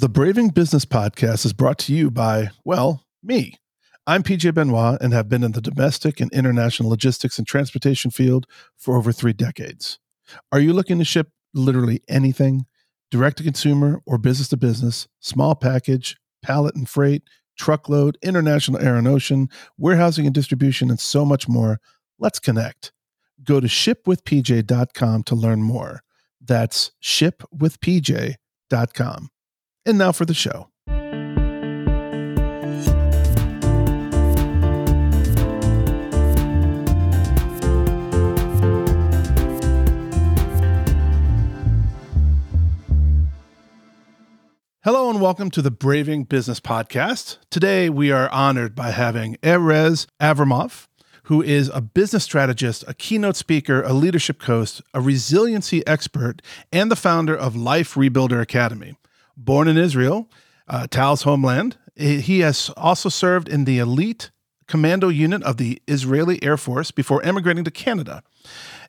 The Braving Business Podcast is brought to you by, well, me. I'm PJ Benoit and have been in the domestic and international logistics and transportation field for over three decades. Are you looking to ship literally anything, direct to consumer or business to business, small package, pallet and freight, truckload, international air and ocean, warehousing and distribution, and so much more? Let's connect. Go to shipwithpj.com to learn more. That's shipwithpj.com. And now for the show. Hello and welcome to the Braving Business Podcast. Today we are honored by having Erez Avramov, who is a business strategist, a keynote speaker, a leadership coach, a resiliency expert, and the founder of Life Rebuilder Academy. Born in Israel, uh, Tal's homeland, he has also served in the elite commando unit of the Israeli Air Force before emigrating to Canada.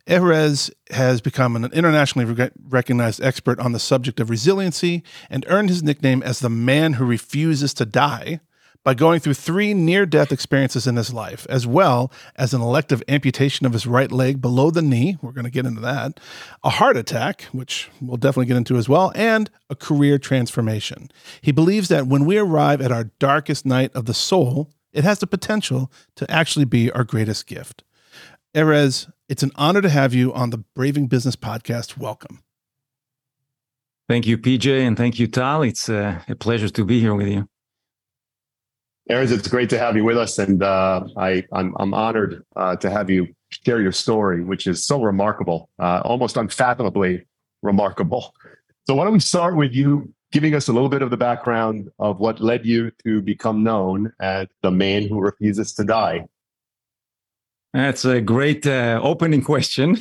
Erez has become an internationally recognized expert on the subject of resiliency and earned his nickname as the man who refuses to die by going through three near death experiences in his life, as well as an elective amputation of his right leg below the knee. We're going to get into that. A heart attack, which we'll definitely get into as well, and a career transformation. He believes that when we arrive at our darkest night of the soul, it has the potential to actually be our greatest gift. Erez, it's an honor to have you on the Braving Business podcast. Welcome. Thank you, PJ, and thank you, Tal. It's uh, a pleasure to be here with you. Erez, it's great to have you with us, and uh, I, I'm, I'm honored uh, to have you share your story, which is so remarkable, uh, almost unfathomably remarkable. So, why don't we start with you giving us a little bit of the background of what led you to become known as the man who refuses to die? That's a great uh, opening question.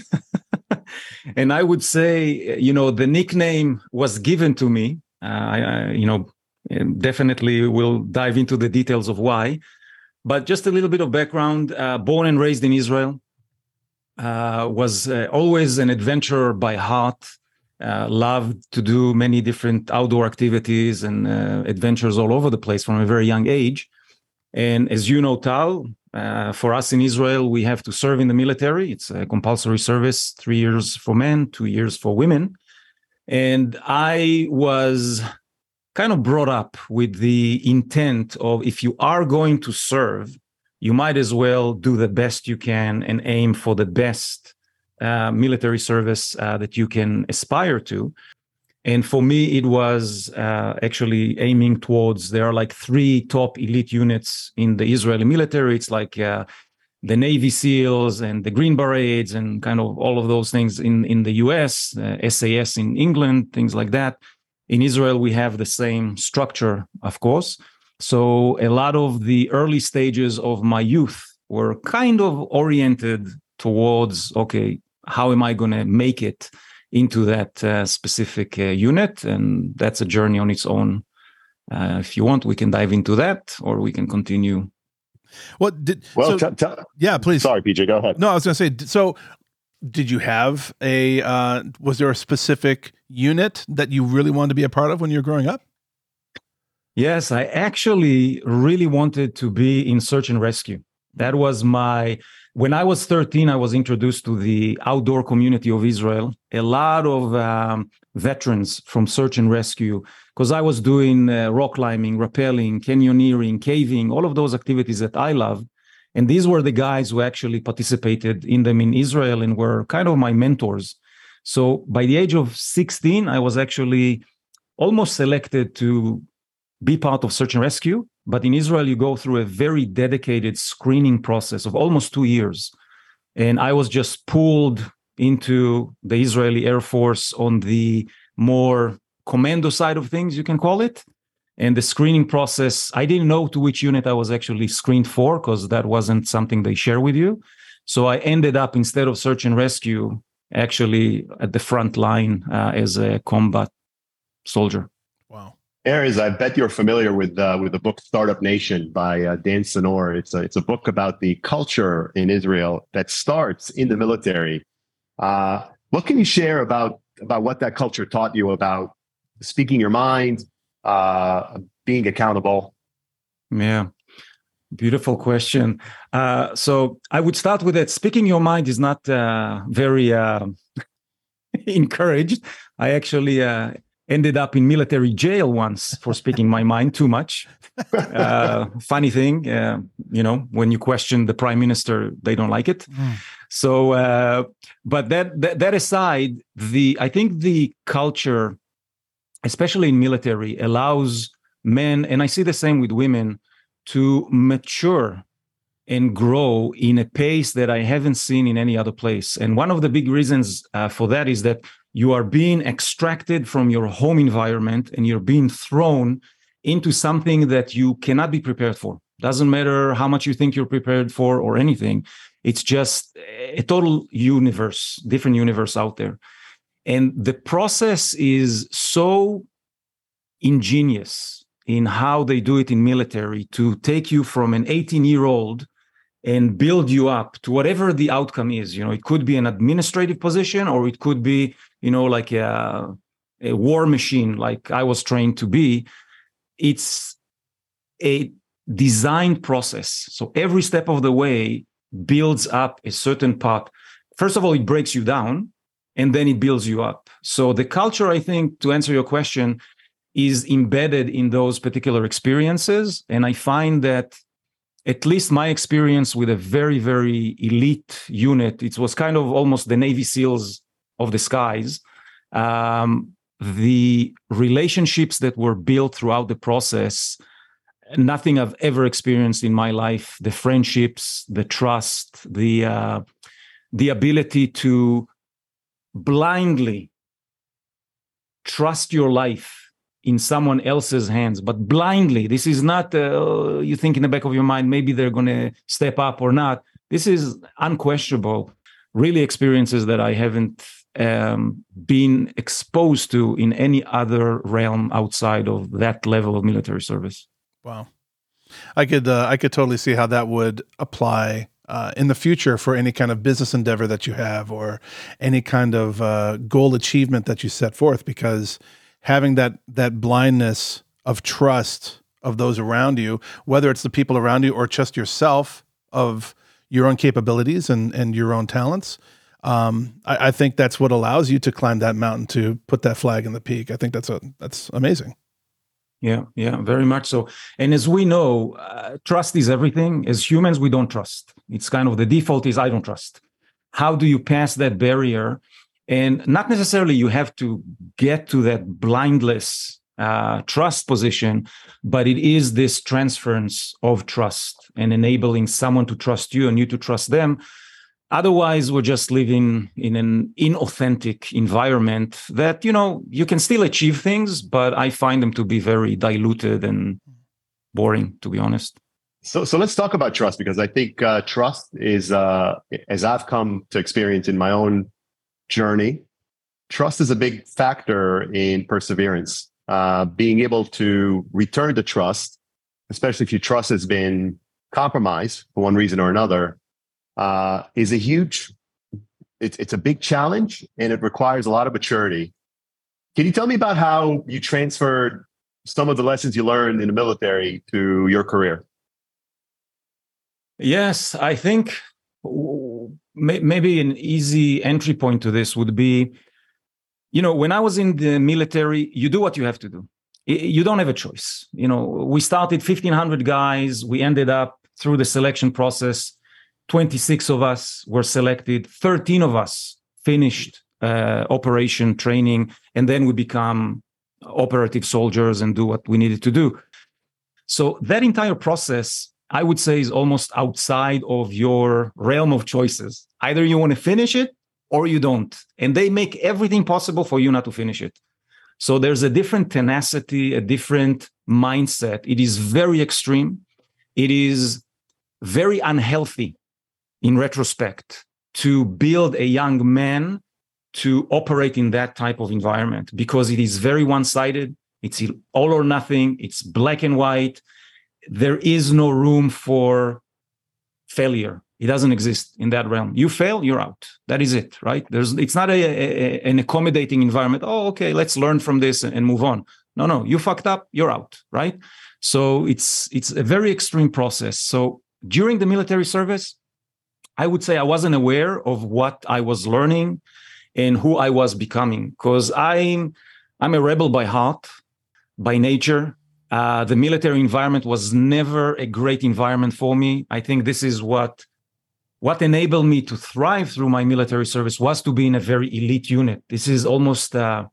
and I would say, you know, the nickname was given to me. Uh, I, I, you know, definitely we'll dive into the details of why. But just a little bit of background uh, born and raised in Israel, uh, was uh, always an adventurer by heart. Uh, loved to do many different outdoor activities and adventures all over the place from a very young age. And as you know, Tal, uh, for us in Israel, we have to serve in the military. It's a compulsory service, three years for men, two years for women. And I was kind of brought up with the intent of if you are going to serve, you might as well do the best you can and aim for the best uh, military service uh, that you can aspire to. And for me, it was uh, actually aiming towards there are like three top elite units in the Israeli military. It's like uh, the Navy SEALs and the Green Berets and kind of all of those things in, in the US, uh, SAS in England, things like that. In Israel, we have the same structure, of course. So a lot of the early stages of my youth were kind of oriented towards okay, how am I going to make it? into that uh, specific uh, unit. And that's a journey on its own. Uh, if you want, we can dive into that or we can continue. What did well? So, t- t- yeah, please. Sorry, PJ. Go ahead. No, I was going to say. So, did you have a? Uh, was there a specific unit that you really wanted to be a part of when you were growing up? Yes, I actually really wanted to be in search and rescue. That was my when I was 13, I was introduced to the outdoor community of Israel. A lot of um, veterans from search and rescue, because I was doing uh, rock climbing, rappelling, canyoneering, caving, all of those activities that I love. And these were the guys who actually participated in them in Israel and were kind of my mentors. So by the age of 16, I was actually almost selected to be part of search and rescue. But in Israel, you go through a very dedicated screening process of almost two years. And I was just pulled into the Israeli Air Force on the more commando side of things, you can call it. And the screening process, I didn't know to which unit I was actually screened for because that wasn't something they share with you. So I ended up, instead of search and rescue, actually at the front line uh, as a combat soldier. Erez, I bet you're familiar with uh, with the book Startup Nation by uh, Dan Senor. It's a it's a book about the culture in Israel that starts in the military. Uh, what can you share about about what that culture taught you about speaking your mind, uh, being accountable? Yeah. Beautiful question. Uh, so I would start with that. Speaking your mind is not uh, very uh, encouraged. I actually uh, ended up in military jail once for speaking my mind too much. Uh, funny thing, uh, you know, when you question the prime minister, they don't like it. Mm. So, but that, that that aside, the I think the culture, especially in military, allows men, and I see the same with women to mature and grow in a pace that I haven't seen in any other place. And one of the big reasons uh, for that is that you are being extracted from your home environment and you're being thrown into something that you cannot be prepared for. Doesn't matter how much you think you're prepared for or anything. It's just a total universe, different universe out there. And the process is so ingenious in how they do it in military to take you from an 18 year old and build you up to whatever the outcome is. You know it could be an administrative position or it could be you know like a, a war machine like i was trained to be. It's a design process. So every step of the way builds up a certain part first of all it breaks you down and then it builds you up so the culture i think to answer your question is embedded in those particular experiences. And I find that at least my experience with a very, very elite unit, it was kind of almost the Navy SEALs of the skies. Um, the relationships that were built throughout the process, nothing I've ever experienced in my life. The friendships, the trust, the uh, the ability to blindly trust your life in someone else's hands, but blindly. This is not, uh, you think in the back of your mind, maybe they're going to step up or not. This is unquestionable, really experiences that I haven't um, been exposed to in any other realm outside of that level of military service. Wow. I could uh, I could totally see how that would apply uh, in the future for any kind of business endeavor that you have or any kind of uh, goal achievement that you set forth because having that that blindness of trust of those around you, whether it's the people around you or just yourself of your own capabilities and and your own talents. Um, I, I, think that's what allows you to climb that mountain to put that flag in the peak. I think that's a that's amazing. Yeah, yeah, very much so. And as we know, uh, trust is everything. As humans, we don't trust. It's kind of the default is I don't trust. How do you pass that barrier and not necessarily you have to get to that blindless uh, trust position, but it is this transference of trust and enabling someone to trust you and you to trust them. Otherwise, we're just living in an inauthentic environment that, you know, you can still achieve things, but I find them to be very diluted and boring, to be honest. So, so let's talk about trust because I think uh, trust is, uh, as I've come to experience in my own journey, trust is a big factor in perseverance. Uh, being able to return to trust, especially if your trust has been compromised for one reason or another, uh, is a huge. It's it's a big challenge, and it requires a lot of maturity. Can you tell me about how you transferred some of the lessons you learned in the military to your career? Yes, I think maybe an easy entry point to this would be you know when i was in the military you do what you have to do you don't have a choice you know we started 1500 guys we ended up through the selection process 26 of us were selected 13 of us finished uh, operation training and then we become operative soldiers and do what we needed to do so that entire process I would say is almost outside of your realm of choices. Either you want to finish it or you don't. And they make everything possible for you not to finish it. So there's a different tenacity, a different mindset. It is very extreme. It is very unhealthy in retrospect to build a young man to operate in that type of environment because it is very one sided. It's all or nothing. It's black and white there is no room for failure it doesn't exist in that realm you fail you're out that is it right there's it's not a, a, an accommodating environment oh okay let's learn from this and move on No, no, you fucked up, you're out, right? So it's it's a very extreme process. So during the military service, I would say I wasn't aware of what I was learning and who I was becoming because I'm I'm a rebel by heart, by nature. Uh, the military environment was never a great environment for me. I think this is what what enabled me to thrive through my military service was to be in a very elite unit. This is almost uh,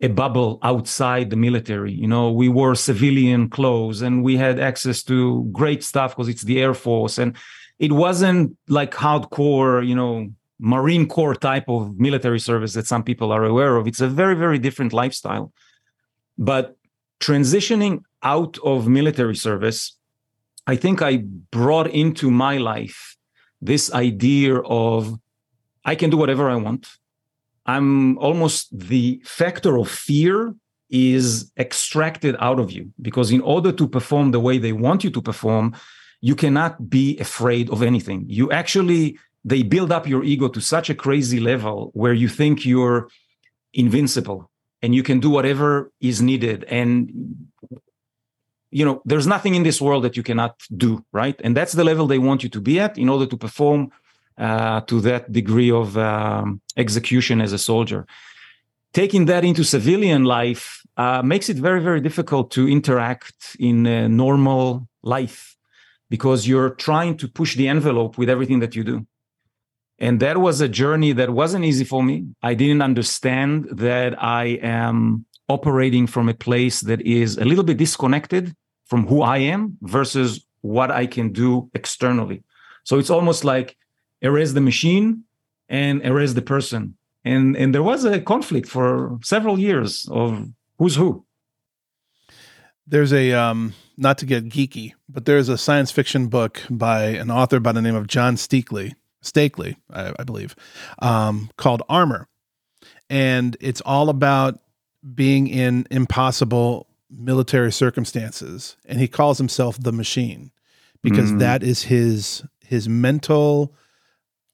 a bubble outside the military. You know, we wore civilian clothes and we had access to great stuff because it's the Air Force. And it wasn't like hardcore, you know, Marine Corps type of military service that some people are aware of. It's a very, very different lifestyle. But transitioning out of military service, I think I brought into my life this idea of I can do whatever I want. I'm almost the factor of fear is extracted out of you because in order to perform the way they want you to perform, you cannot be afraid of anything. You actually, they build up your ego to such a crazy level where you think you're invincible and you can do whatever is needed. And, you know, there's nothing in this world that you cannot do, right? And that's the level they want you to be at in order to perform uh, to that degree of um, execution as a soldier. Taking that into civilian life uh, makes it very, very difficult to interact in normal life because you're trying to push the envelope with everything that you do. And that was a journey that wasn't easy for me. I didn't understand that I am operating from a place that is a little bit disconnected from who I am versus what I can do externally. So it's almost like erase the machine and erase the person. And and there was a conflict for several years of who's who. There's a um not to get geeky, but there's a science fiction book by an author by the name of John Steakley, Stakely, I, I believe, um, called Armor, and it's all about being in impossible military circumstances, and he calls himself the Machine because mm-hmm. that is his his mental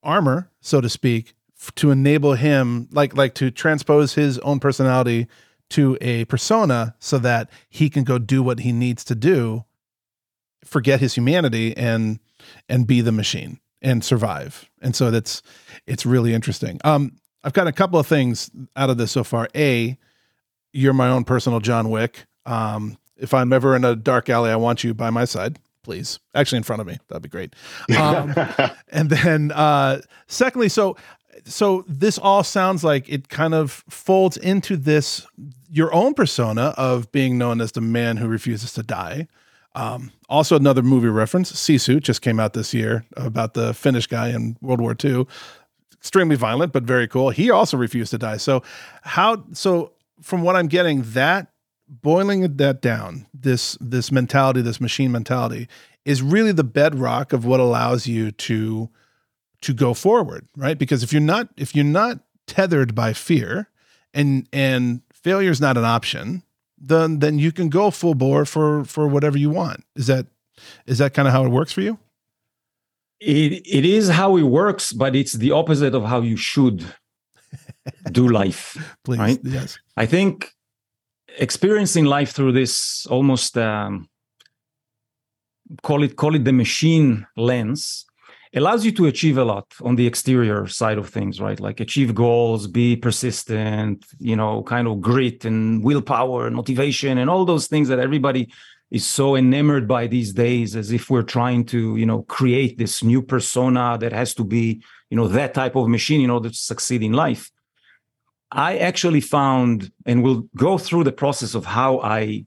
armor, so to speak, to enable him, like like to transpose his own personality to a persona so that he can go do what he needs to do forget his humanity and and be the machine and survive. And so that's it's really interesting. Um i've got a couple of things out of this so far. A you're my own personal john wick. Um if i'm ever in a dark alley i want you by my side please. Actually in front of me. That'd be great. Um, and then uh secondly so so this all sounds like it kind of folds into this your own persona of being known as the man who refuses to die. Um, also, another movie reference, Sisu, just came out this year about the Finnish guy in World War II. Extremely violent, but very cool. He also refused to die. So, how? So, from what I'm getting, that boiling that down, this this mentality, this machine mentality, is really the bedrock of what allows you to to go forward, right? Because if you're not if you're not tethered by fear, and and failure is not an option, then then you can go full bore for for whatever you want. Is that is that kind of how it works for you? It it is how it works, but it's the opposite of how you should do life. Please, right? yes. I think experiencing life through this almost um, call it call it the machine lens allows you to achieve a lot on the exterior side of things right? Like achieve goals be persistent you know kind of grit and willpower and motivation and all those things that everybody is so enamored by these days as if we're trying to you know create this new persona that has to be you know that type of machine in order to succeed in life. I actually found and we'll go through the process of how i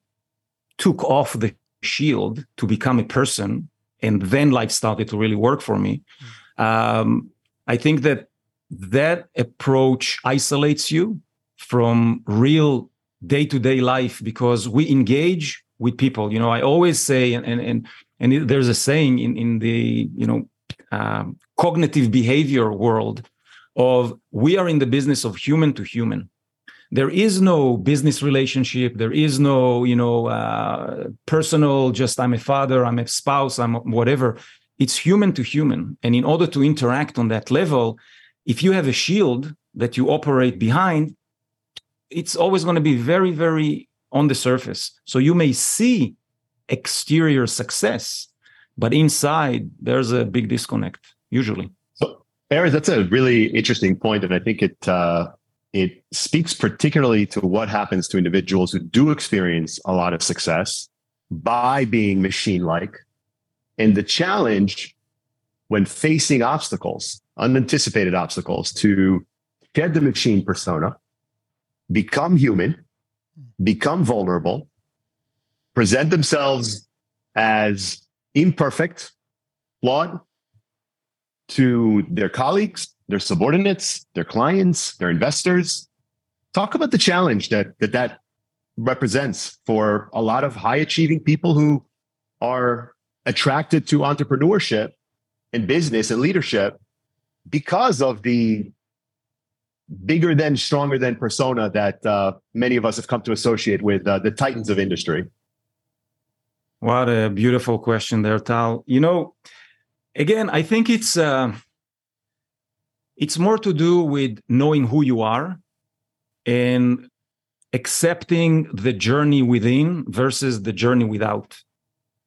took off the shield to become a person and then life started to really work for me. Um, I think that that approach isolates you from real day to day life because we engage with people. You know, I always say, and and and, there's a saying in in the you know um, cognitive behavior world of we are in the business of human to human there is no business relationship there is no you know uh, personal just i'm a father i'm a spouse i'm whatever it's human to human and in order to interact on that level if you have a shield that you operate behind it's always going to be very very on the surface. So you may see exterior success, but inside there's a big disconnect usually. So, Erez, that's a really interesting point, and I think it uh, it speaks particularly to what happens to individuals who do experience a lot of success by being machine-like, and the challenge when facing obstacles, unanticipated obstacles, to shed the machine persona, become human, become vulnerable, present themselves as imperfect, flawed to their colleagues, their subordinates, their clients, their investors. Talk about the challenge that that, that represents for a lot of high achieving people who are attracted to entrepreneurship and business and leadership because of the bigger than, stronger than persona that uh, many of us have come to associate with uh, the titans of industry? What a beautiful question there, Tal. You know, again, I think it's uh, it's more to do with knowing who you are and accepting the journey within versus the journey without,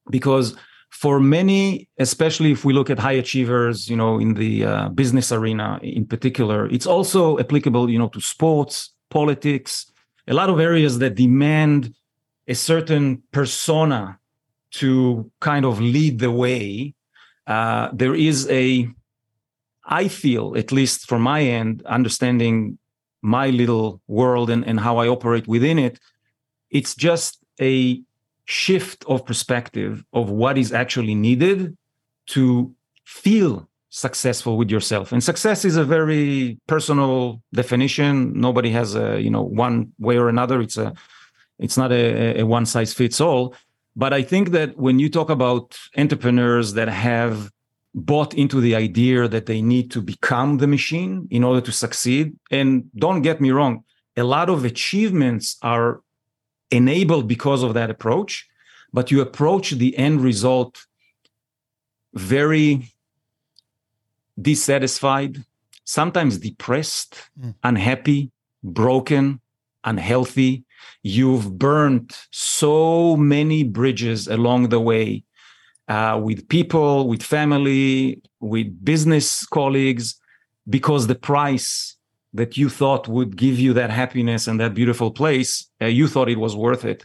because for many, especially if we look at high achievers, you know, in the uh, business arena in particular, it's also applicable, you know, to sports, politics, a lot of areas that demand a certain persona to kind of lead the way. Uh, there is a, I feel, at least from my end, understanding my little world and, and how I operate within it, it's just a shift of perspective of what is actually needed to feel successful with yourself. And success is a very personal definition. Nobody has a you know one way or another. It's a it's not a, a one size fits all. But i think that when you talk about entrepreneurs that have bought into the idea that they need to become the machine in order to succeed and don't get me wrong a lot of achievements are enabled because of that approach, but you approach the end result very dissatisfied, sometimes depressed, mm. unhappy, broken, unhealthy. You've burned so many bridges along the way uh, with people, with family, with business colleagues, because the price that you thought would give you that happiness and that beautiful place, uh, you thought it was worth it.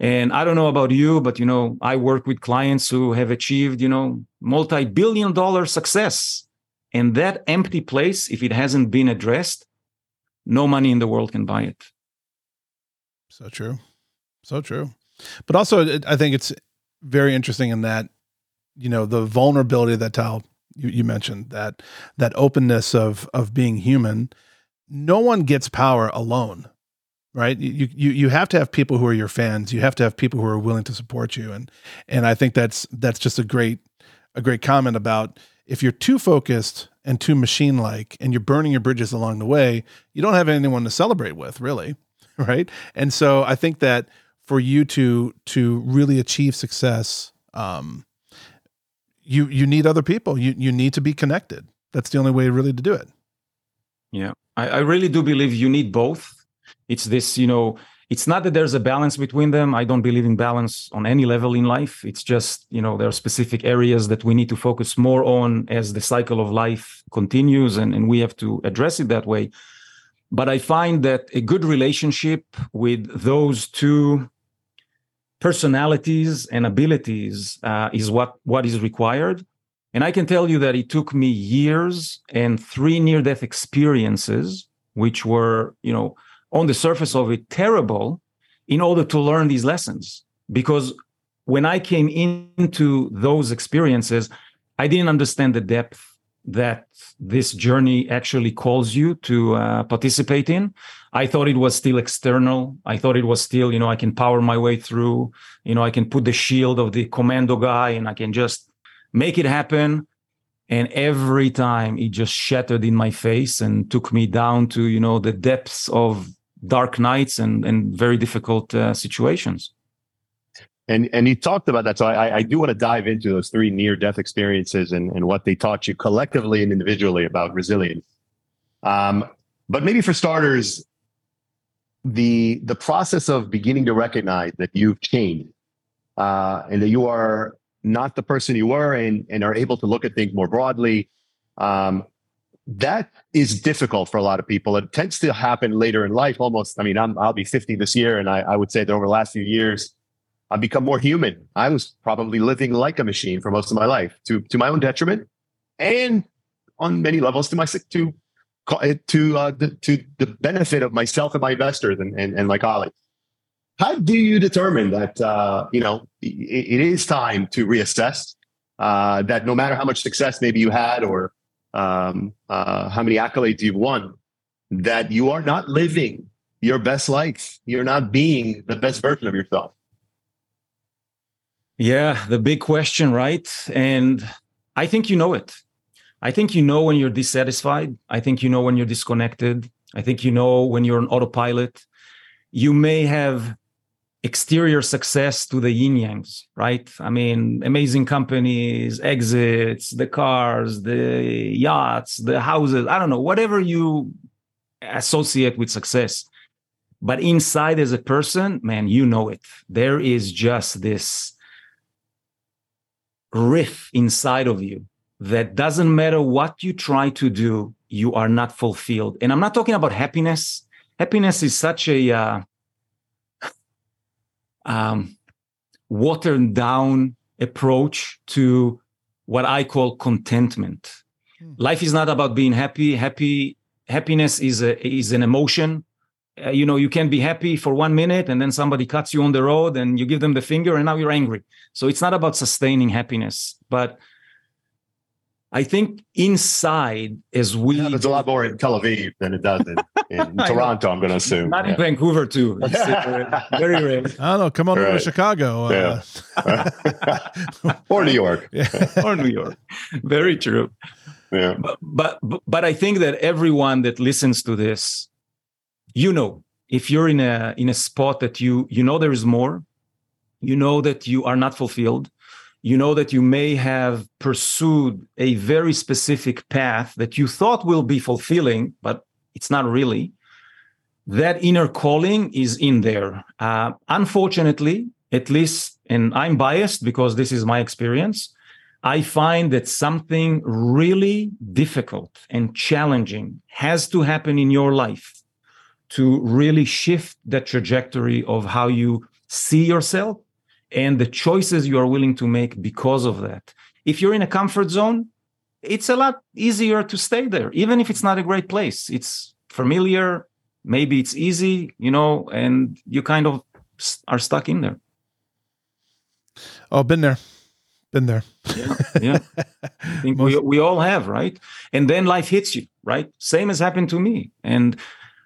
And I don't know about you, but you know, I work with clients who have achieved, you know, multi-billion dollar success. And that empty place, if it hasn't been addressed, no money in the world can buy it. So true. So true. But also I think it's very interesting in that, you know, the vulnerability that Tal you, you mentioned, that that openness of of being human no one gets power alone right? You, you you have to have people who are your fans. You have to have people who are willing to support you. And and i think that's that's just a great a great comment about if you're too focused and too machine like and you're burning your bridges along the way you don't have anyone to celebrate with really right? And so i think that for you to to really achieve success um you you need other people you you need to be connected that's the only way really to do it yeah I, I really do believe you need both. It's this, you know, it's not that there's a balance between them. I don't believe in balance on any level in life. It's just, you know, there are specific areas that we need to focus more on as the cycle of life continues, and, and we have to address it that way. But I find that a good relationship with those two personalities and abilities uh, is what, what is required. And I can tell you that it took me years and three near death experiences, which were, you know, on the surface of it terrible, in order to learn these lessons. Because when I came into those experiences, I didn't understand the depth that this journey actually calls you to uh, participate in. I thought it was still external. I thought it was still, you know, I can power my way through, you know, I can put the shield of the commando guy and I can just make it happen and every time it just shattered in my face and took me down to you know the depths of dark nights and and very difficult uh, situations and and you talked about that. So i i do want to dive into those three near death experiences and and what they taught you collectively and individually about resilience. Um but maybe for starters the the process of beginning to recognize that you've changed uh, and that you are not the person you were and, and are able to look at things more broadly um, that is difficult for a lot of people. It tends to happen later in life almost i mean i will be 50 this year and I, I would say that over the last few years i've become more human i was probably living like a machine for most of my life to to my own detriment and on many levels to my to to uh, the, to the benefit of myself and my investors and, and, and my colleagues. How do you determine that uh, you know it, it is time to reassess? Uh, that no matter how much success maybe you had or um, uh, how many accolades you've won, that you are not living your best life. You're not being the best version of yourself. Yeah, the big question, right? And I think you know it. I think you know when you're dissatisfied. I think you know when you're disconnected. I think you know when you're on autopilot. You may have exterior success to the yin yangs, right? I mean, amazing companies, exits, the cars, the yachts, the houses, I don't know, whatever you associate with success. But inside as a person, man, you know it. There is just this riff inside of you that doesn't matter what you try to do, you are not fulfilled. And I'm not talking about happiness. Happiness is such a uh, um, watered down approach to what I call contentment. Hmm. Life is not about being happy. Happy happiness is a is an emotion. Uh, you know, you can be happy for one minute and then somebody cuts you on the road and you give them the finger and now you're angry. So it's not about sustaining happiness, but I think inside, as we yeah, there's a lot more in Tel Aviv than it does in, in Toronto. I'm going to assume not yeah. in Vancouver too. It's, uh, very rare. I don't know. Come on right. over to Chicago, uh, or New York, or New York. Very true. Yeah. But, but but I think that everyone that listens to this, you know, if you're in a in a spot that you you know there is more, you know that you are not fulfilled you know that you may have pursued a very specific path that you thought will be fulfilling, but it's not really. That inner calling is in there. Uh, unfortunately, at least, and I'm biased because this is my experience, I find that something really difficult and challenging has to happen in your life to really shift the trajectory of how you see yourself and the choices you are willing to make because of that. If you're in a comfort zone, it's a lot easier to stay there, even if it's not a great place. It's familiar, maybe it's easy, you know, and you kind of are stuck in there. Oh, been there. Been there. Yeah. yeah. I think we, we all have, right? And then life hits you, right? Same has happened to me. And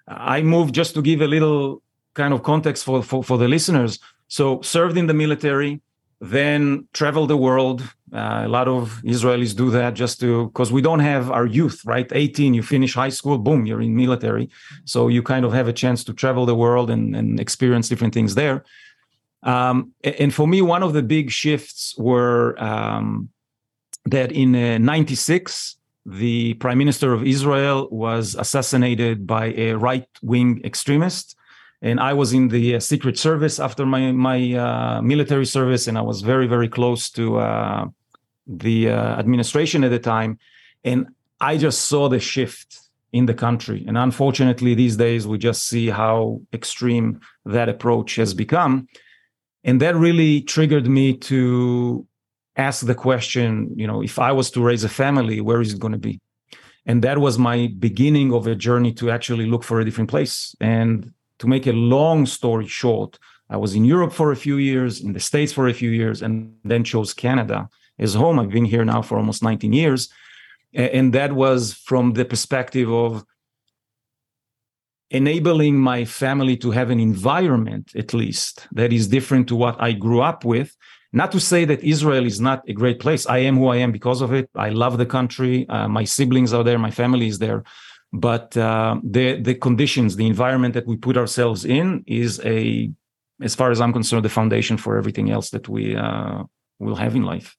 I moved just to give a little kind of context for, for, for the listeners. So served in the military, then traveled the world. Uh, a lot of Israelis do that just to because we don't have our youth, right? 18, you finish high school, boom, you're in military. So you kind of have a chance to travel the world and, and experience different things there. Um, and for me, one of the big shifts were um, that in uh, 96, the prime minister of Israel was assassinated by a right wing extremist and I was in the uh, Secret Service after my my uh, military service, and I was very very close to uh, the uh, administration at the time, and I just saw the shift in the country. And unfortunately, these days we just see how extreme that approach has become, and that really triggered me to ask the question: you know, if I was to raise a family, where is it going to be? And that was my beginning of a journey to actually look for a different place. And to make a long story short, I was in Europe for a few years, in the States for a few years, and then chose Canada as home. I've been here now for almost 19 years. And that was from the perspective of enabling my family to have an environment, at least, that is different to what I grew up with. Not to say that Israel is not a great place. I am who I am because of it. I love the country. Uh, my siblings are there. My family is there but uh, the the conditions, the environment that we put ourselves in, is a, as far as I'm concerned, the foundation for everything else that we uh, will have in life.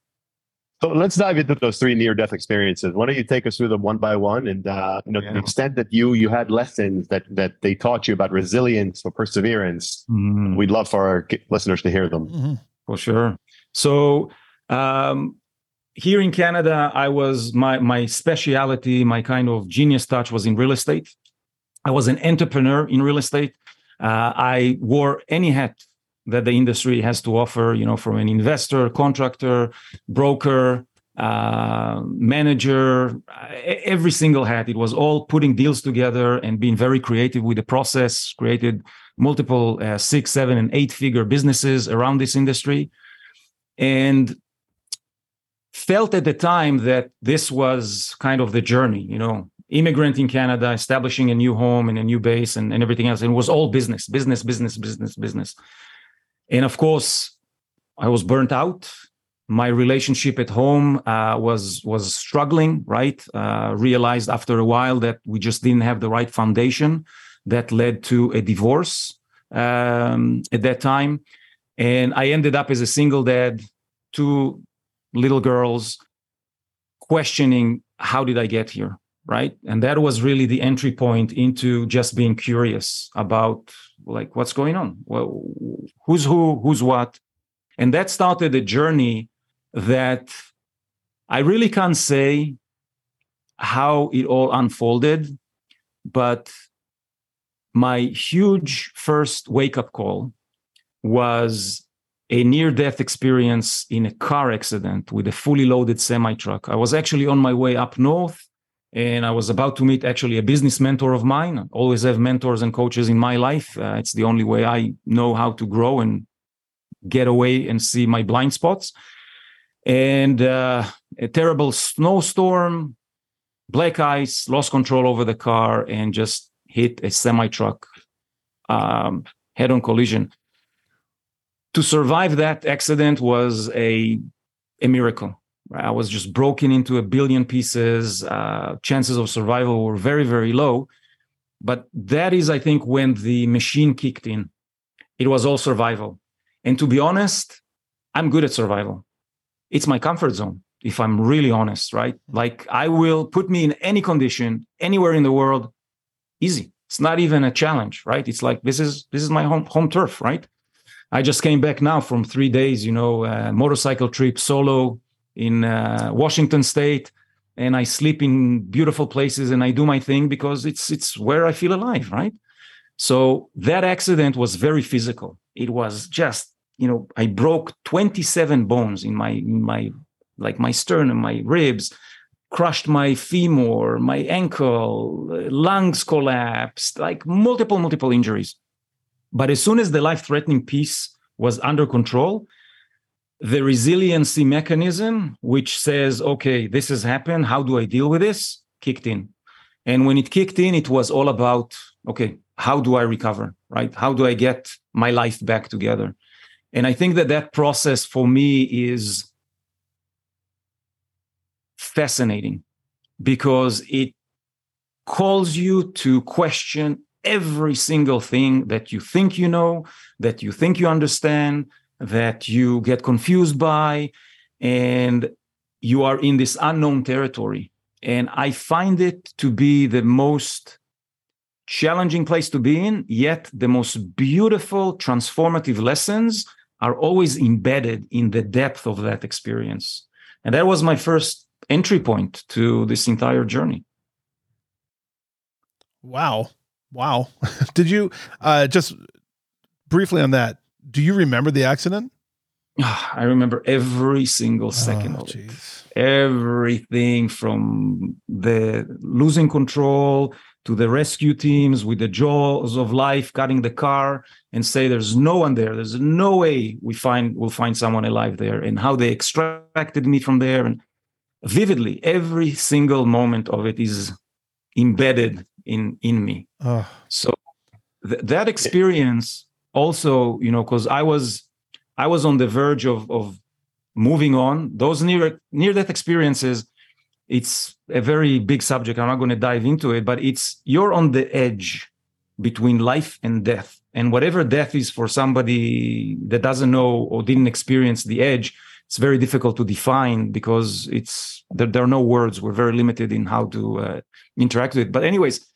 So let's dive into those three near-death experiences. Why don't you take us through them one by one, and uh, you know, yeah. to the extent that you you had lessons that that they taught you about resilience or perseverance, mm-hmm. we'd love for our listeners to hear them. Mm-hmm. For sure. So um, here in Canada, I was my my speciality, my kind of genius touch was in real estate. I was an entrepreneur in real estate. Uh, I wore any hat that the industry has to offer, you know, from an investor, contractor, broker, uh, manager, every single hat. It was all putting deals together and being very creative with the process, created multiple uh, six, seven, and eight figure businesses around this industry. And felt at the time that this was kind of the journey, you know, immigrant in Canada, establishing a new home and a new base and, and everything else. And it was all business, business, business, business, business. And of course, I was burnt out. My relationship at home uh, was was struggling. Right, uh, realized after a while that we just didn't have the right foundation. That led to a divorce um, at that time, and I ended up as a single dad, two little girls, questioning how did I get here, right? And that was really the entry point into just being curious about like what's going on? Well, who's who who's what? And that started a journey that i really can't say how it all unfolded but my huge first wake up call was a near death experience in a car accident with a fully loaded semi truck. I was actually on my way up north and I was about to meet actually a business mentor of mine. I always have mentors and coaches in my life. Uh, it's the only way I know how to grow and get away and see my blind spots. And uh, a terrible snowstorm, black ice, lost control over the car, and just hit a semi truck um, head on collision. To survive that accident was a, a miracle I was just broken into a billion pieces. Uh, chances of survival were very, very low. But that is, I think, when the machine kicked in. It was all survival. And to be honest, I'm good at survival. It's my comfort zone, if I'm really honest, right? Like I will put me in any condition, anywhere in the world, easy. It's not even a challenge, right? It's like this is this is my home home turf, right? I just came back now from three days, you know, uh, motorcycle trip solo in uh, Washington State, and I sleep in beautiful places and I do my thing because it's it's where I feel alive, right? So that accident was very physical. It was just you know I broke 27 bones in my in my like my sternum, my ribs, crushed my femur, my ankle, lungs collapsed, like multiple multiple injuries. But as soon as the life threatening piece was under control, the resiliency mechanism, which says, okay, this has happened. How do I deal with this? Kicked in. And when it kicked in, it was all about, okay, how do I recover? Right? How do I get my life back together? And I think that that process for me is fascinating because it calls you to question every single thing that you think you know, that you think you understand, that you get confused by, and you are in this unknown territory. And I find it to be the most challenging place to be in, yet the most beautiful, transformative lessons are always embedded in the depth of that experience. And that was my first entry point to this entire journey. Wow. Wow. Did you uh, just briefly on that? do you remember the accident? I remember every single second oh, of it. Everything from the losing control to the rescue teams with the jaws of life cutting the car and say there's no one there. There's no way we find we'll find someone alive there, and how they extracted me from there. And vividly, every single moment of it is embedded in in me. Oh. So th- that experience also you know because i was i was on the verge of of moving on those near near death experiences it's a very big subject i'm not going to dive into it but it's you're on the edge between life and death and whatever death is for somebody that doesn't know or didn't experience the edge it's very difficult to define because it's there, there are no words. We're very limited in how to uh, interact with it. But anyways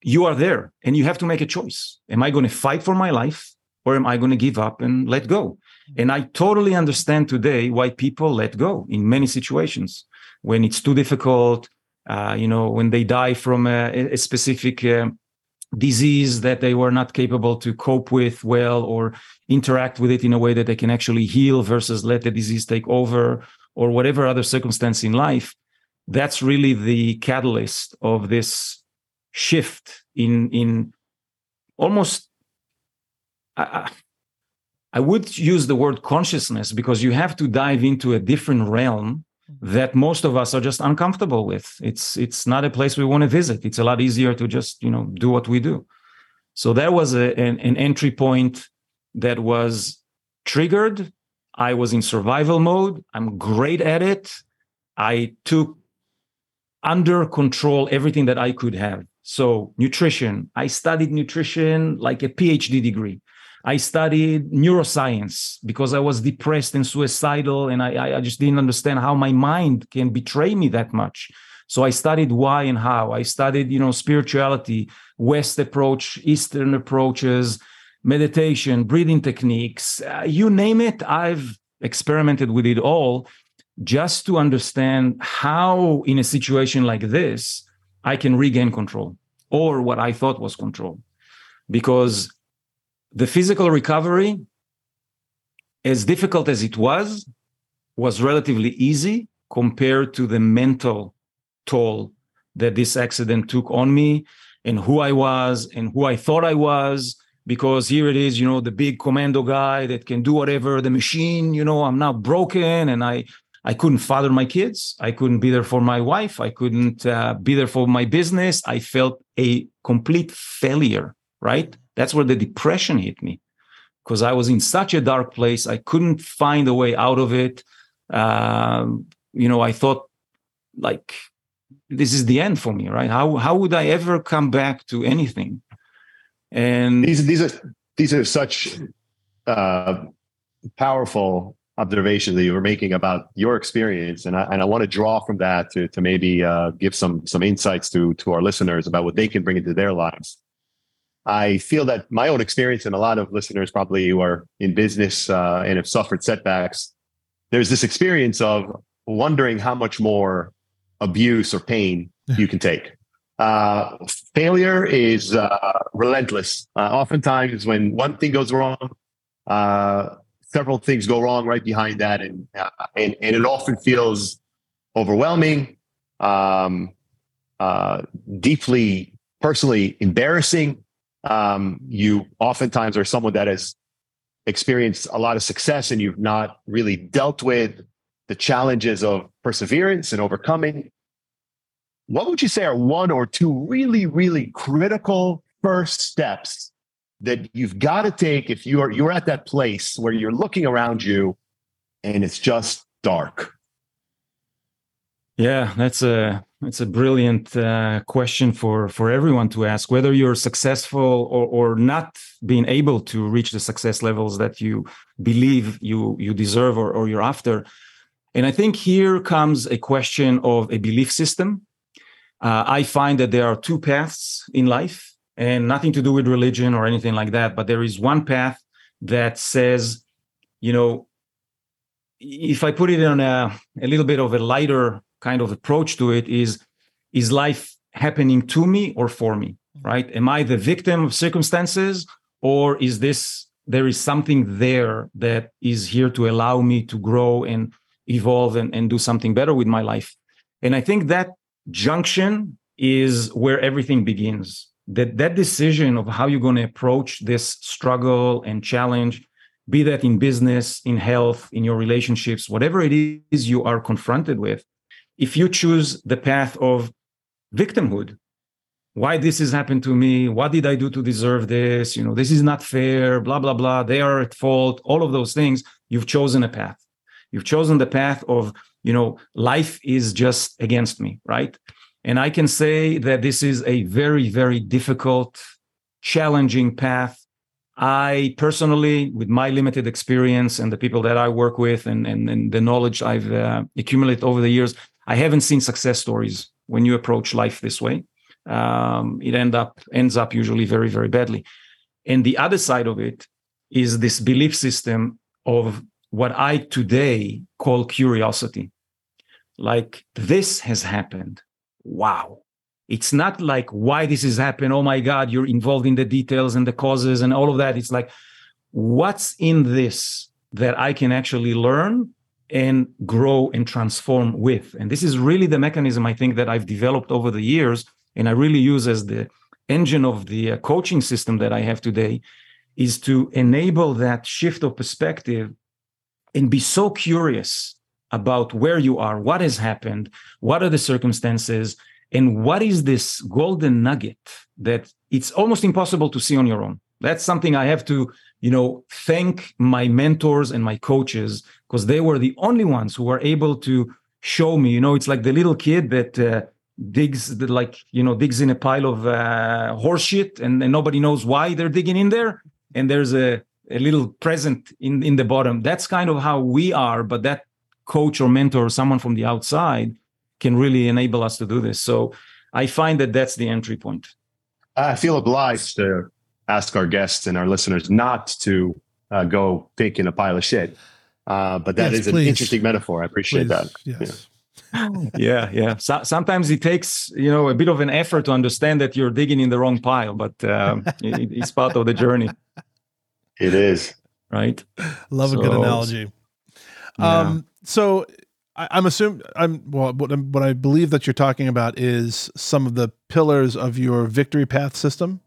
you are there and you have to make a choice. Am i going to fight for my life or am i going to give up and let go? And i totally understand today why people let go in many situations. When it's too difficult uh, you know when they die from a, a specific uh, disease that they were not capable to cope with well or interact with it in a way that they can actually heal versus let the disease take over or whatever other circumstance in life that's really the catalyst of this shift in in almost I, I would use the word consciousness because you have to dive into a different realm Mm-hmm. that most of us are just uncomfortable with. It's it's not a place we want to visit. It's a lot easier to just you know do what we do. So that was a, an, an entry point that was triggered. I was in survival mode. I'm great at it. I took under control everything that i could have. So nutrition. I studied nutrition like a phd degree I studied neuroscience because I was depressed and suicidal, and I, I just didn't understand how my mind can betray me that much. So I studied why and how. I studied, you know, spirituality, West approach, Eastern approaches, meditation, breathing techniques, uh, you name it. I've experimented with it all just to understand how, in a situation like this, I can regain control or what I thought was control. Because the physical recovery, as difficult as it was, was relatively easy compared to the mental toll that this accident took on me and who I was and who I thought I was. Because here it is, you know, the big commando guy that can do whatever, the machine, you know, I'm now broken and I I couldn't father my kids. I couldn't be there for my wife. I couldn't uh, be there for my business. I felt a complete failure, right? That's where the depression hit me because I was in such a dark place. I couldn't find a way out of it. Um, you know, I thought like this is the end for me, right? How how would I ever come back to anything? And these these are these are such uh, powerful observations that you were making about your experience, and I and I want to draw from that to to maybe uh, give some some insights to to our listeners about what they can bring into their lives. I feel that my own experience and a lot of listeners probably who are in business uh, and have suffered setbacks, there's this experience of wondering how much more abuse or pain you can take. Uh, failure is uh, relentless. Uh, oftentimes, when one thing goes wrong, uh, several things go wrong right behind that, and uh, and, and it often feels overwhelming, um, deeply personally embarrassing, um, you oftentimes are someone that has experienced a lot of success and you've not really dealt with the challenges of perseverance and overcoming. What would you say are one or two really, really critical first steps that you've got to take if you're you're at that place where you're looking around you and it's just dark? Yeah, that's a it's a brilliant uh, question for for everyone to ask. Whether you're successful or or not being able to reach the success levels that you believe you you deserve or, or you're after, and I think here comes a question of a belief system. Uh, I find that there are two paths in life, and nothing to do with religion or anything like that. But there is one path that says, you know, if I put it on a, a little bit of a lighter kind of approach to it is is life happening to me or for me mm-hmm. right? Am i the victim of circumstances or is this there is something there that is here to allow me to grow and evolve and, and do something better with my life? And i think that junction is where everything begins. That that decision of how you're going to approach this struggle and challenge be that in business in health in your relationships whatever it is you are confronted with if you choose the path of victimhood why this has happened to me what did i do to deserve this you know this is not fair blah blah blah they are at fault all of those things you've chosen a path. You've chosen the path of you know life is just against me right? And i can say that this is a very very difficult challenging path. I personally, with my limited experience and the people that I work with and, and, and the knowledge I've uh, accumulated over the years, I haven't seen success stories when you approach life this way. Um, it end up ends up usually very very badly. And the other side of it is this belief system of what I today call curiosity. Like this has happened. Wow. It's not like why this has happened. Oh my God, you're involved in the details and the causes and all of that. It's like, what's in this that I can actually learn and grow and transform with? And this is really the mechanism I think that I've developed over the years and I really use as the engine of the uh, coaching system that I have today is to enable that shift of perspective and be so curious about where you are, what has happened, what are the circumstances, and what is this golden nugget that it's almost impossible to see on your own. That's something I have to, you know, thank my mentors and my coaches because they were the only ones who were able to show me. You know, it's like the little kid that uh, digs, like you know, digs in a pile of uh, horse shit, and, and nobody knows why they're digging in there, and there's a a little present in in the bottom. That's kind of how we are, but that coach or mentor or someone from the outside can really enable us to do this. So I find that that's the entry point. I feel obliged to ask our guests and our listeners not to uh, go pick in a pile of shit. Uh, but that yes, is please. an interesting metaphor. I appreciate please. that. Yes. Yeah. yeah, yeah. So, sometimes it takes you know a bit of an effort to understand that you're digging in the wrong pile, but um, it, it's part of the journey. It is right. Love so, a good analogy. Yeah. Um, so I, am assuming I'm well. What, what I believe that you're talking about is some of the pillars of your victory path system.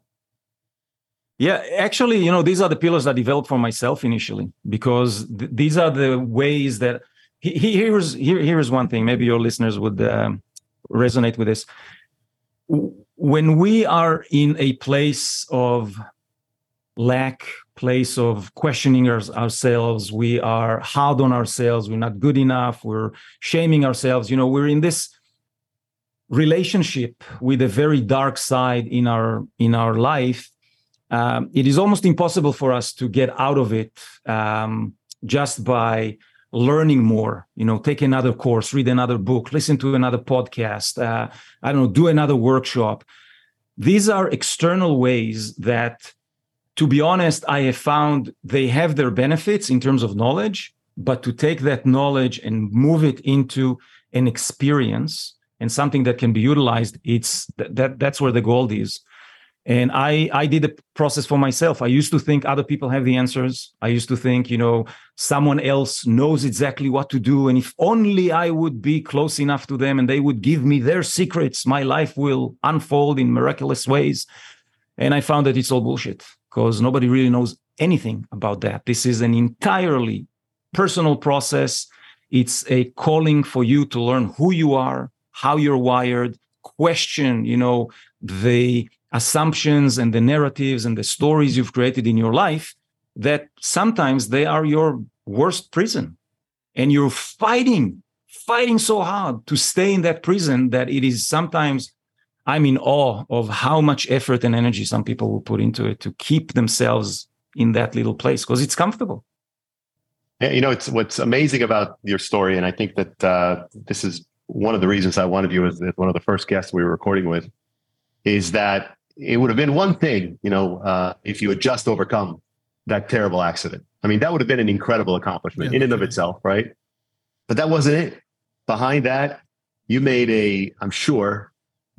Yeah, actually, you know, these are the pillars I developed for myself initially because th- these are the ways that. He, he, here's here, here's one thing. Maybe your listeners would um, resonate with this. When we are in a place of lack place of questioning our, ourselves we are hard on ourselves we're not good enough we're shaming ourselves you know we're in this relationship with a very dark side in our in our life um, it is almost impossible for us to get out of it um, just by learning more you know take another course read another book listen to another podcast uh, i don't know do another workshop these are external ways that to be honest, I have found they have their benefits in terms of knowledge, but to take that knowledge and move it into an experience and something that can be utilized, it's that, that that's where the gold is. And I I did the process for myself. I used to think other people have the answers. I used to think, you know, someone else knows exactly what to do. And if only I would be close enough to them and they would give me their secrets, my life will unfold in miraculous ways. And I found that it's all bullshit because nobody really knows anything about that. This is an entirely personal process. It's a calling for you to learn who you are, how you're wired, question, you know, the assumptions and the narratives and the stories you've created in your life that sometimes they are your worst prison. And you're fighting, fighting so hard to stay in that prison that it is sometimes I'm in awe of how much effort and energy some people will put into it to keep themselves in that little place because it's comfortable. Yeah, you know, it's what's amazing about your story, and I think that uh, this is one of the reasons I wanted you as one of the first guests we were recording with, is that it would have been one thing, you know, uh, if you had just overcome that terrible accident. I mean, that would have been an incredible accomplishment yeah, in and of itself, right? But that wasn't it. Behind that, you made a, I'm sure,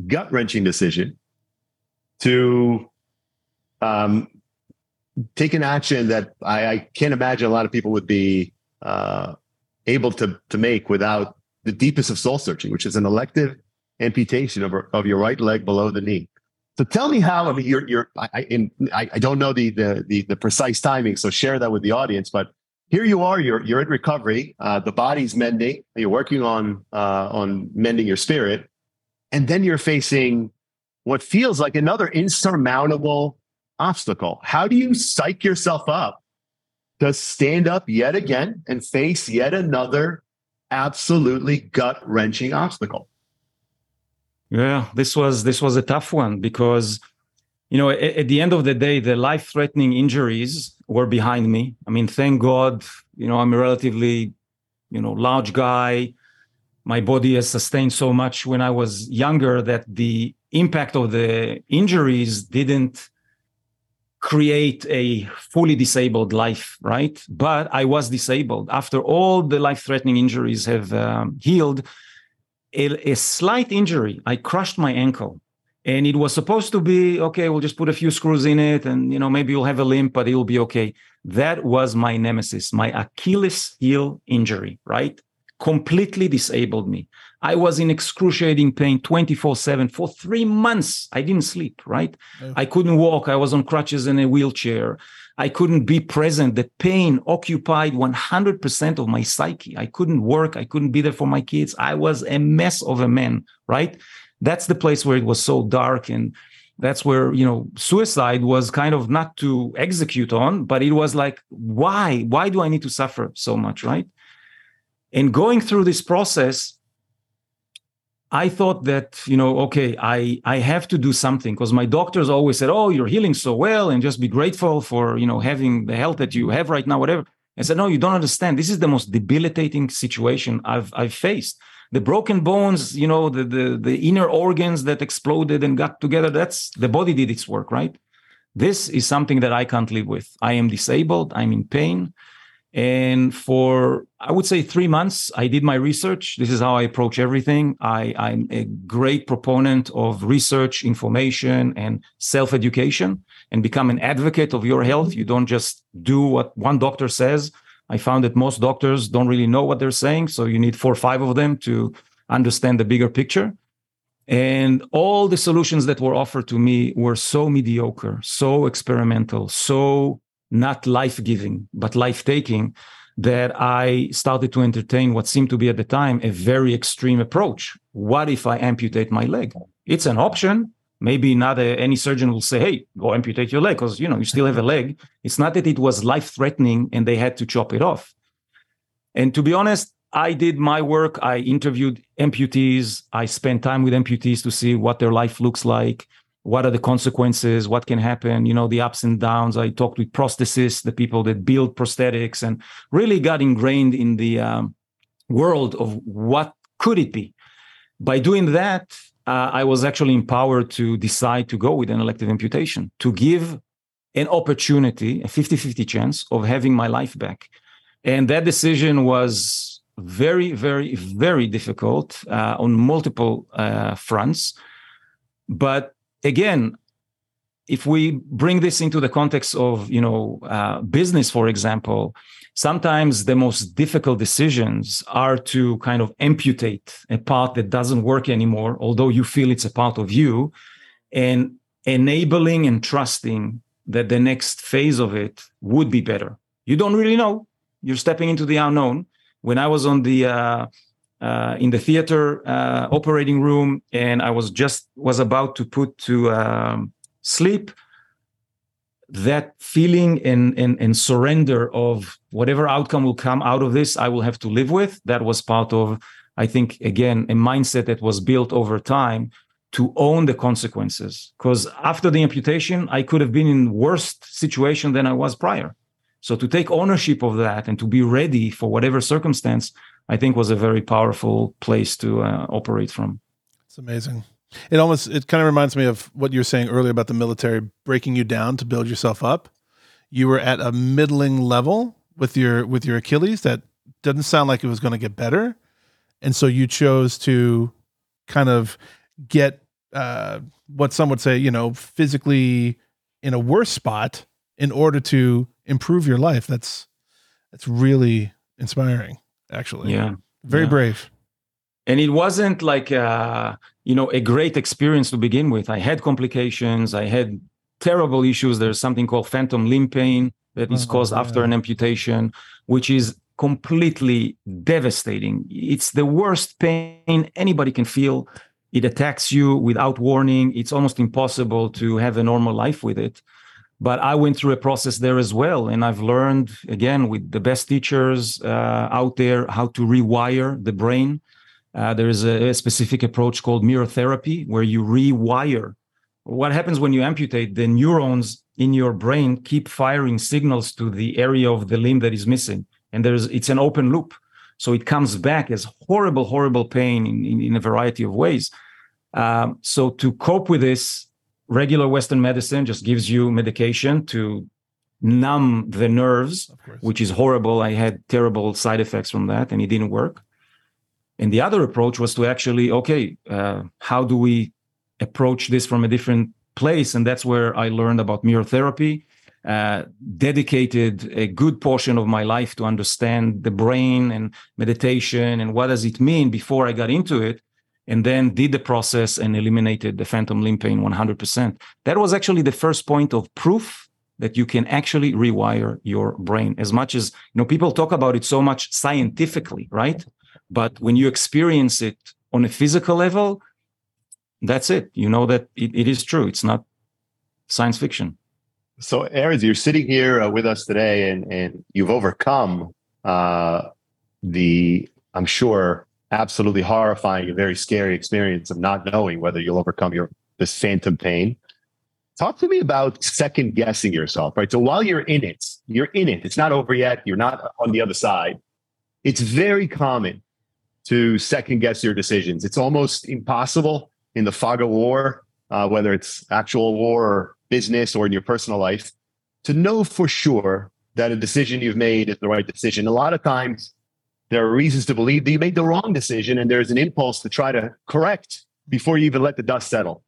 gut wrenching decision to um, take an action that I, I, can't imagine a lot of people would be uh, able to to make without the deepest of soul searching, which is an elective amputation of, of your right leg below the knee. So tell me how. I mean, you're you're. I in, I, I don't know the, the the the precise timing, so share that with the audience. But here you are. You're you're in recovery. Uh, the body's mending. You're working on uh, on mending your spirit, and then you're facing what feels like another insurmountable obstacle. How do you psych yourself up to stand up yet again and face yet another absolutely gut wrenching obstacle? Yeah, this was this was a tough one because you know, at, at the end of the day, the life-threatening injuries were behind me. I mean, thank God, you know, I'm a relatively, you know, large guy. My body has sustained so much when I was younger that the impact of the injuries didn't create a fully disabled life, right? But I was disabled. After all the life threatening injuries have um, healed, a, a, slight injury, I crushed my ankle. And it was supposed to be okay, we'll just put a few screws in it and, you know, maybe you'll have a limp, but it'll be okay. That was my nemesis, my Achilles heel injury, right? Completely disabled me. I was in excruciating pain 24 7 for three months. I didn't sleep, right? I couldn't walk. I was on crutches in a wheelchair. I couldn't be present. The pain occupied 100% of my psyche. I couldn't work. I couldn't be there for my kids. I was a mess of a man, right? That's the place where it was so dark. And that's where, you know, suicide was kind of not to execute on, but it was like, why? Why do I need to suffer so much, right? And going through this process, I thought that, you know, okay, I, I have to do something because my doctors always said, oh, you're healing so well and just be grateful for, you know, having the health that you have right now, whatever. I said, no, you don't understand. This is the most debilitating situation I've, I've faced. The broken bones, you know, the, the, the inner organs that exploded and got together, that's the body did its work, right? This is something that I can't live with. I am disabled. I'm in pain. And for, I would say, three months, I did my research. This is how I approach everything. I, I'm a great proponent of research, information, and self education and become an advocate of your mm-hmm. health. You don't just do what one doctor says. I found that most doctors don't really know what they're saying. So you need four or five of them to understand the bigger picture. And all the solutions that were offered to me were so mediocre, so experimental, so not life giving, but life taking, that I started to entertain what seemed to be at the time a very extreme approach. What if I amputate my leg? It's an option. Maybe not a, any surgeon will say, "Hey, go amputate your leg," because you know you still have a leg. It's not that it was life threatening and they had to chop it off. And to be honest, I did my work. I interviewed amputees. I spent time with amputees to see what their life looks like what are the consequences what can happen you know the ups and downs. I talked with prosthetists the people that build prosthetics and really got ingrained in the um, world of what could it be. By doing that uh, i was actually empowered to decide to go with an elective amputation to give an opportunity a 50-50 chance of having my life back. And that decision was very very very difficult uh, on multiple uh, fronts. But again, if we bring this into the context of you know uh, business, for example, sometimes the most difficult decisions are to kind of amputate a part that doesn't work anymore, although you feel it's a part of you, and enabling and trusting that the next phase of it would be better. You don't really know. You're stepping into the unknown. When I was on the uh, uh, in the theater uh, operating room, and I was just was about to put to um, sleep. That feeling and, and and surrender of whatever outcome will come out of this, I will have to live with. That was part of, I think, again, a mindset that was built over time to own the consequences. Because after the amputation, I could have been in worse situation than I was prior. So to take ownership of that and to be ready for whatever circumstance, I think was a very powerful place to uh, operate from. It's amazing. It almost it kind of reminds me of what you were saying earlier about the military breaking you down to build yourself up. You were at a middling level with your with your Achilles that didn't sound like it was going to get better, and so you chose to kind of get uh, what some would say, you know, physically in a worse spot in order to improve your life. That's that's really inspiring actually. Yeah. Very yeah. brave. And it wasn't like uh, you know, a great experience to begin with. I had complications, I had terrible issues. There's something called phantom limb pain that is oh, caused yeah. after an amputation, which is completely devastating. It's the worst pain anybody can feel. It attacks you without warning. It's almost impossible to have a normal life with it but I went through a process there as well. And I've learned, again, with the best teachers uh, out there, how to rewire the brain. Uh, there is a, a, specific approach called mirror therapy, where you rewire what happens when you amputate? The neurons in your brain keep firing signals to the area of the limb that is missing, and there's it's an open loop. So it comes back as horrible, horrible pain in, in, in a variety of ways. Um, so to cope with this, regular Western medicine just gives you medication to numb the nerves, which is horrible. I had terrible side effects from that, and it didn't work. And the other approach was to actually, okay, uh, how do we approach this from a different place? And that's where I learned about mirror therapy. Uh, dedicated a good portion of my life to understand the brain and meditation and what does it mean before I got into it and then did the process and eliminated the phantom limb pain 100%. That was actually the first point of proof that you can actually rewire your brain. As much as you know people talk about it so much scientifically right? But when you experience it on a physical level that's it. You know that it, it is true. It's not science fiction. So Erez, you're sitting here uh, with us today and and you've overcome uh, the i'm sure absolutely horrifying and very scary experience of not knowing whether you'll overcome your this phantom pain. Talk to me about second guessing yourself right? So while you're in it you're in it. It's not over yet. You're not on the other side. It's very common to second guess your decisions. It's almost impossible in the fog of war uh, whether it's actual war or business or in your personal life to know for sure that a decision you've made is the right decision. A lot of times there are reasons to believe that you made the wrong decision and there's an impulse to try to correct before you even let the dust settle.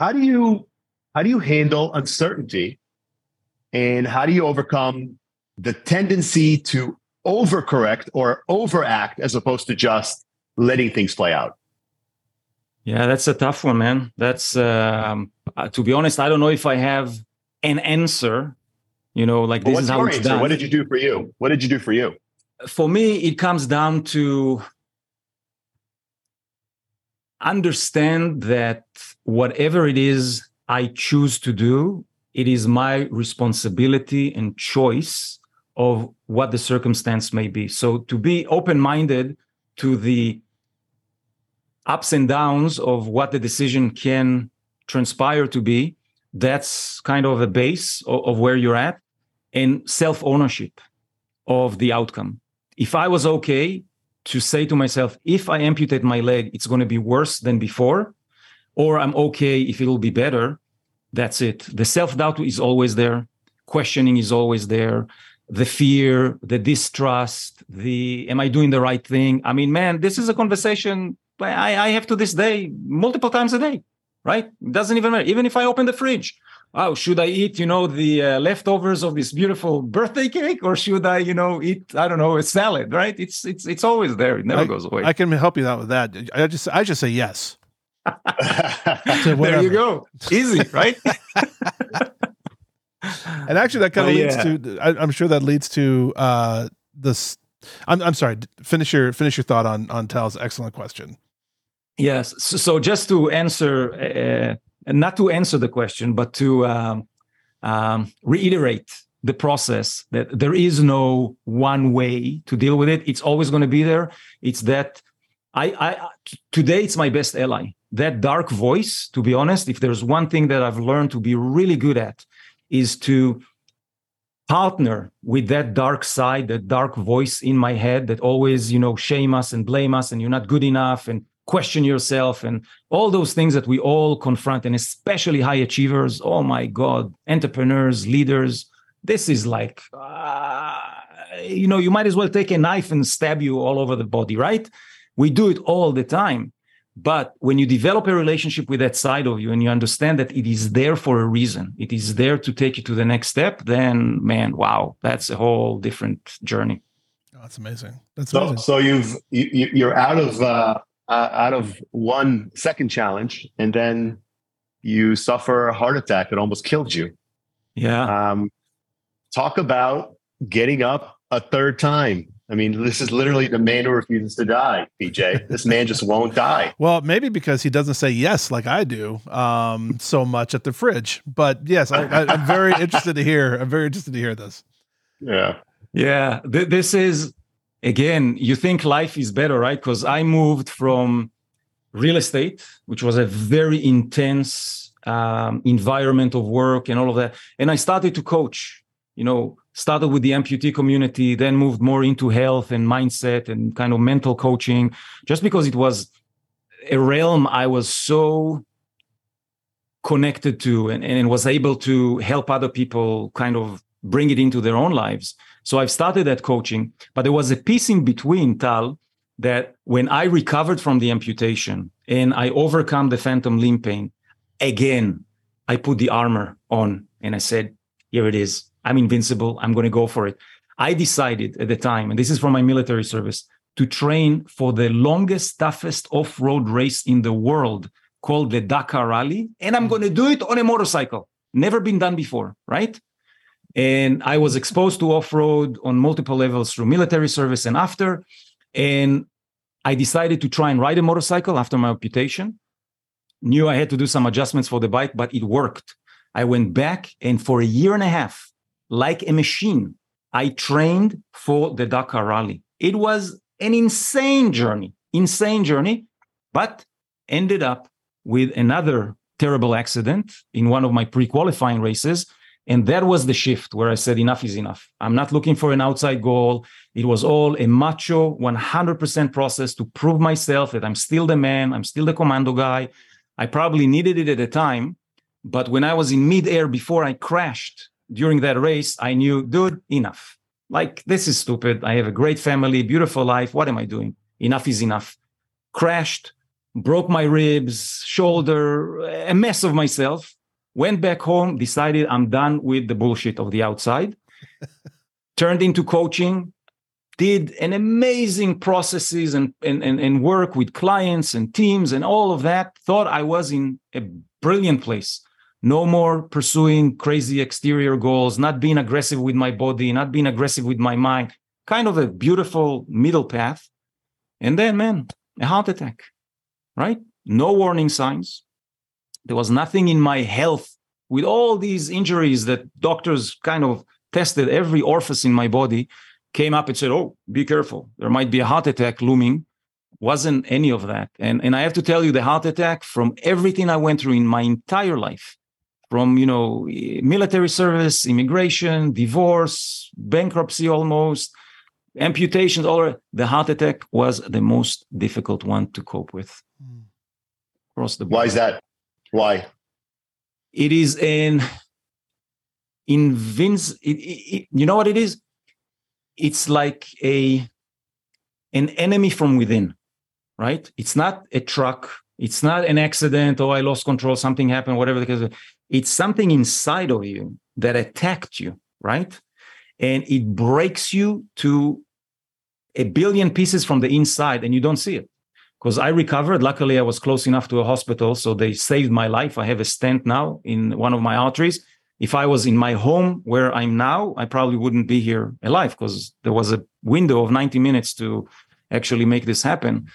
How do you how do you handle uncertainty? And how do you overcome the tendency to overcorrect or overact as opposed to just letting things play out? Yeah that's a tough one man. That's um, uh, to be honest i don't know if i have an answer you know like this is how it's answer? done. what did you do for you? What did you do for you for me it comes down to understand that whatever it is I choose to do, it is my responsibility and choice of what the circumstance may be. So to be open minded to the ups and downs of what the decision can transpire to be, that's kind of a base of, of where you're at, and self ownership of the outcome. If I was okay to say to myself, if I amputate my leg, it's going to be worse than before, or I'm okay if it'll be better. That's it. The self doubt is always there. Questioning is always there. The fear, the distrust, the am I doing the right thing? I mean, man, this is a conversation I, I have to this day multiple times a day, right? It doesn't even matter. Even if I open the fridge, oh, should I eat, you know, the uh, leftovers of this beautiful birthday cake, or should I, you know, eat, I don't know, a salad, right? It's it's it's always there. It never I, goes away. I can help you out with that. I just I just say yes there you go. Easy, right? and actually, that kind of leads yeah. to. I, am sure that leads to uh, this. I'm, I'm sorry. Finish your finish your thought on on Tal's excellent question. Yes. So, so just to answer, uh, not to answer the question, but to um, um, reiterate the process that there is no one way to deal with it. It's always going to be there. It's that I, I today it's my best ally that dark voice, to be honest, if there's one thing that I've learned to be really good at, is to partner with that dark side, that dark voice in my head that always, you know, shame us and blame us and you're not good enough and question yourself and all those things that we all confront, and especially high achievers. Oh my God, entrepreneurs, leaders. This is like, uh, you know, you might as well take a knife and stab you all over the body, right? We do it all the time. But when you develop a relationship with that side of you and you understand that it is there for a reason, it is there to take you to the next step, then man, wow, that's a whole different journey. Oh, that's amazing. That's so, amazing. So you've you, you're out of uh, uh, out of one second challenge, and then you suffer a heart attack that almost killed you. Yeah. Um, talk about getting up a third time I mean, this is literally the man who refuses to die, PJ. This man just won't die. Well, maybe because he doesn't say yes like I do um, so much at the fridge. But yes, I, am very interested to hear. I'm very interested to hear this. Yeah. Yeah. Th- this is, again, you think life is better, right? Because I moved from real estate, which was a very intense um, environment of work and all of that. And I started to coach, you know, started with the amputee community, then moved more into health and mindset and kind of mental coaching, just because it was a realm I was so connected to and, and was able to help other people kind of bring it into their own lives. So I've started that coaching, but there was a piece in between, Tal, that when I recovered from the amputation and I overcome the phantom limb pain, again, I put the armor on and I said, here it is. I'm invincible. I'm going to go for it. I decided at the time, and this is from my military service, to train for the longest, toughest off road race in the world called the Dakar Rally. And I'm mm. going to do it on a motorcycle. Never been done before, right? And I was exposed to off road on multiple levels through military service and after. And I decided to try and ride a motorcycle after my amputation. Knew I had to do some adjustments for the bike, but it worked. I went back and for a year and a half, like a machine, I trained for the Dakar Rally. It was an insane journey, insane journey, but ended up with another terrible accident in one of my pre qualifying races and that was the shift where I said, enough is enough. I'm not looking for an outside goal. It was all a macho 100% process to prove myself that I'm still the man, I'm still the commando guy. I probably needed it at the time. But when I was in midair before I crashed during that race, I knew, dude, enough. Like, this is stupid. I have a great family, beautiful life. What am I doing? Enough is enough. Crashed, broke my ribs, shoulder, a mess of myself went back home, decided I'm done with the bullshit of the outside, turned into coaching, did an amazing processes and, and, and, and work with clients and teams and all of that. Thought I was in a brilliant place. No more pursuing crazy exterior goals, not being aggressive with my body, not being aggressive with my mind. Kind of a beautiful middle path. And then, man, a heart attack, right? No warning signs, there was nothing in my health with all these injuries that doctors kind of tested. Every orifice in my body came up and said oh be careful. There might be a heart attack looming. Wasn't any of that. And and i have to tell you the heart attack from everything i went through in my entire life from you know military service immigration divorce bankruptcy almost amputations all the heart attack was the most difficult one to cope with. Hmm. across the board. why is that why? It is an invince. It, it, you know what it is? It's like a an enemy from within, right? It's not a truck. It's not an accident. Oh, I lost control. Something happened. Whatever the case. It's something inside of you that attacked you, right? And it breaks you to a billion pieces from the inside, and you don't see it because I recovered. Luckily, I was close enough to a hospital, so they saved my life. I have a stent now in one of my arteries. If I was in my home where I'm now, I probably wouldn't be here alive because there was a window of 90 minutes to actually make this happen.